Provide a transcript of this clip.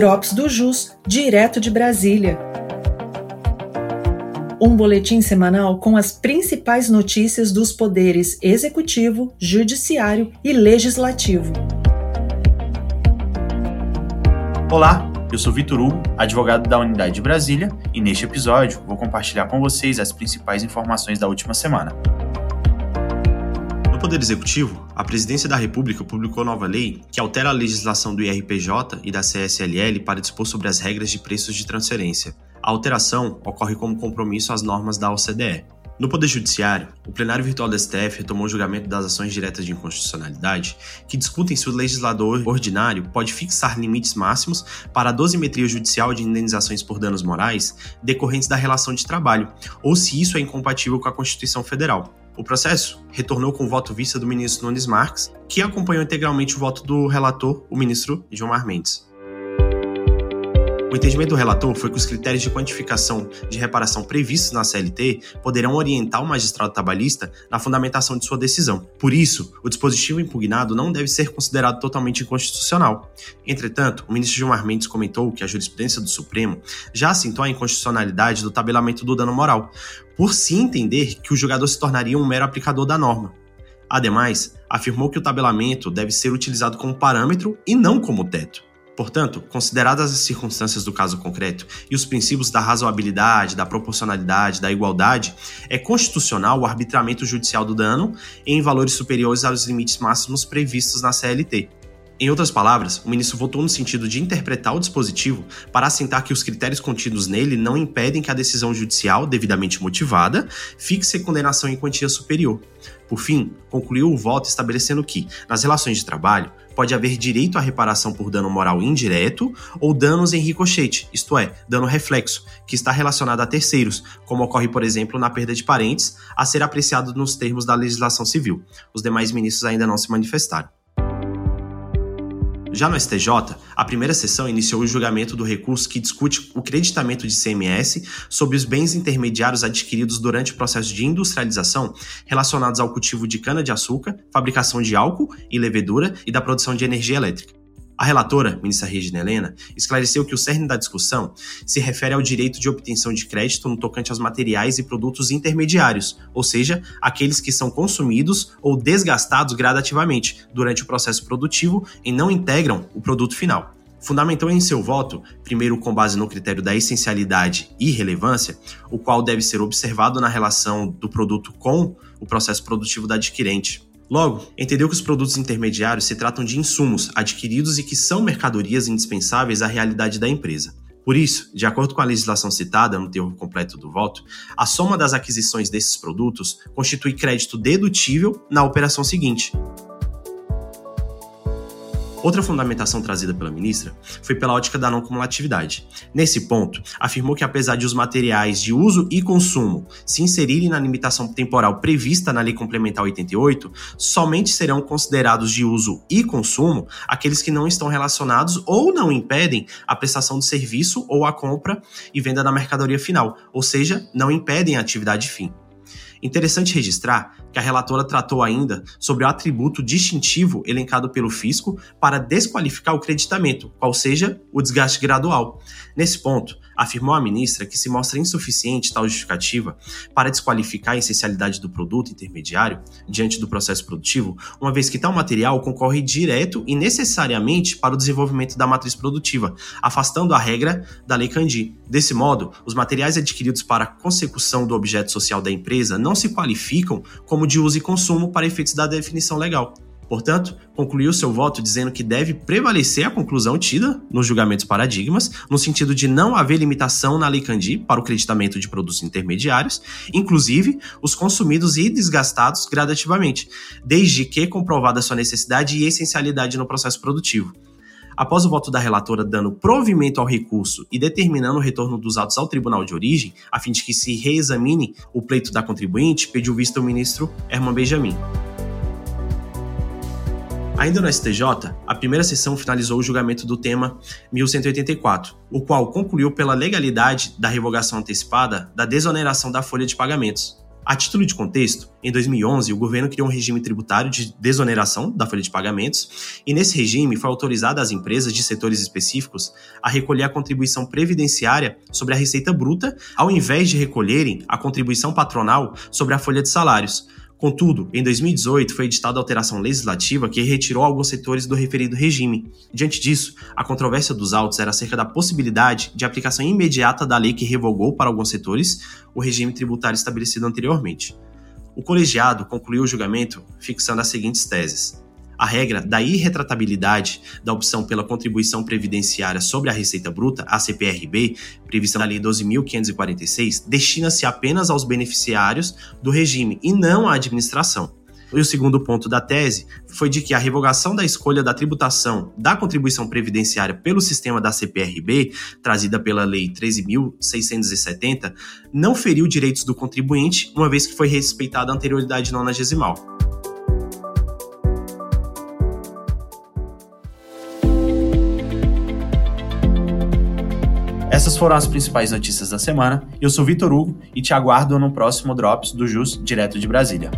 Drops do Jus, direto de Brasília. Um boletim semanal com as principais notícias dos poderes executivo, judiciário e legislativo. Olá, eu sou Vitor Hugo, advogado da Unidade de Brasília, e neste episódio vou compartilhar com vocês as principais informações da última semana. Poder Executivo, a Presidência da República publicou nova lei que altera a legislação do IRPJ e da CSLL para dispor sobre as regras de preços de transferência. A alteração ocorre como compromisso às normas da OCDE. No Poder Judiciário, o plenário virtual do STF retomou o julgamento das ações diretas de inconstitucionalidade, que discutem se o legislador ordinário pode fixar limites máximos para a dosimetria judicial de indenizações por danos morais decorrentes da relação de trabalho, ou se isso é incompatível com a Constituição Federal. O processo retornou com o voto vista do ministro Nunes Marques, que acompanhou integralmente o voto do relator, o ministro Gilmar Mendes. O entendimento do relator foi que os critérios de quantificação de reparação previstos na CLT poderão orientar o magistrado trabalhista na fundamentação de sua decisão. Por isso, o dispositivo impugnado não deve ser considerado totalmente inconstitucional. Entretanto, o ministro Gilmar Mendes comentou que a jurisprudência do Supremo já assentou a inconstitucionalidade do tabelamento do dano moral, por se entender que o julgador se tornaria um mero aplicador da norma. Ademais, afirmou que o tabelamento deve ser utilizado como parâmetro e não como teto. Portanto, consideradas as circunstâncias do caso concreto e os princípios da razoabilidade, da proporcionalidade, da igualdade, é constitucional o arbitramento judicial do dano em valores superiores aos limites máximos previstos na CLT. Em outras palavras, o ministro votou no sentido de interpretar o dispositivo para assentar que os critérios contidos nele não impedem que a decisão judicial, devidamente motivada, fixe condenação em quantia superior. Por fim, concluiu o voto estabelecendo que, nas relações de trabalho, pode haver direito à reparação por dano moral indireto ou danos em ricochete, isto é, dano reflexo, que está relacionado a terceiros, como ocorre, por exemplo, na perda de parentes, a ser apreciado nos termos da legislação civil. Os demais ministros ainda não se manifestaram. Já no STJ, a primeira sessão iniciou o julgamento do recurso que discute o creditamento de CMS sobre os bens intermediários adquiridos durante o processo de industrialização relacionados ao cultivo de cana-de-açúcar, fabricação de álcool e levedura e da produção de energia elétrica. A relatora, ministra Regina Helena, esclareceu que o cerne da discussão se refere ao direito de obtenção de crédito no tocante aos materiais e produtos intermediários, ou seja, aqueles que são consumidos ou desgastados gradativamente durante o processo produtivo e não integram o produto final fundamentou em seu voto, primeiro com base no critério da essencialidade e relevância, o qual deve ser observado na relação do produto com o processo produtivo da adquirente. Logo, entendeu que os produtos intermediários se tratam de insumos adquiridos e que são mercadorias indispensáveis à realidade da empresa. Por isso, de acordo com a legislação citada no termo completo do voto, a soma das aquisições desses produtos constitui crédito dedutível na operação seguinte, Outra fundamentação trazida pela ministra foi pela ótica da não cumulatividade. Nesse ponto, afirmou que apesar de os materiais de uso e consumo se inserirem na limitação temporal prevista na Lei Complementar 88, somente serão considerados de uso e consumo aqueles que não estão relacionados ou não impedem a prestação de serviço ou a compra e venda da mercadoria final, ou seja, não impedem a atividade fim. Interessante registrar que a relatora tratou ainda sobre o atributo distintivo elencado pelo fisco para desqualificar o creditamento, qual seja o desgaste gradual. Nesse ponto, afirmou a ministra que se mostra insuficiente tal justificativa para desqualificar a essencialidade do produto intermediário diante do processo produtivo, uma vez que tal material concorre direto e necessariamente para o desenvolvimento da matriz produtiva, afastando a regra da Lei Candi. Desse modo, os materiais adquiridos para a consecução do objeto social da empresa não se qualificam como de uso e consumo para efeitos da definição legal. Portanto, concluiu seu voto dizendo que deve prevalecer a conclusão tida nos julgamentos paradigmas, no sentido de não haver limitação na Lei Candi para o creditamento de produtos intermediários, inclusive os consumidos e desgastados gradativamente, desde que comprovada sua necessidade e essencialidade no processo produtivo. Após o voto da relatora dando provimento ao recurso e determinando o retorno dos atos ao tribunal de origem, a fim de que se reexamine o pleito da contribuinte, pediu vista o ministro Herman Benjamin. Ainda no STJ, a primeira sessão finalizou o julgamento do tema 1184, o qual concluiu pela legalidade da revogação antecipada da desoneração da folha de pagamentos. A título de contexto, em 2011, o governo criou um regime tributário de desoneração da folha de pagamentos, e nesse regime foi autorizado às empresas de setores específicos a recolher a contribuição previdenciária sobre a receita bruta, ao invés de recolherem a contribuição patronal sobre a folha de salários. Contudo, em 2018 foi editada a alteração legislativa que retirou alguns setores do referido regime. Diante disso, a controvérsia dos autos era acerca da possibilidade de aplicação imediata da lei que revogou para alguns setores o regime tributário estabelecido anteriormente. O colegiado concluiu o julgamento fixando as seguintes teses. A regra da irretratabilidade da opção pela contribuição previdenciária sobre a receita bruta, a CPRB, prevista na Lei 12.546, destina-se apenas aos beneficiários do regime e não à administração. E o segundo ponto da tese foi de que a revogação da escolha da tributação da contribuição previdenciária pelo sistema da CPRB, trazida pela Lei 13.670, não feriu direitos do contribuinte, uma vez que foi respeitada a anterioridade nonagesimal. Essas foram as principais notícias da semana. Eu sou Vitor Hugo e te aguardo no próximo Drops do JUS direto de Brasília.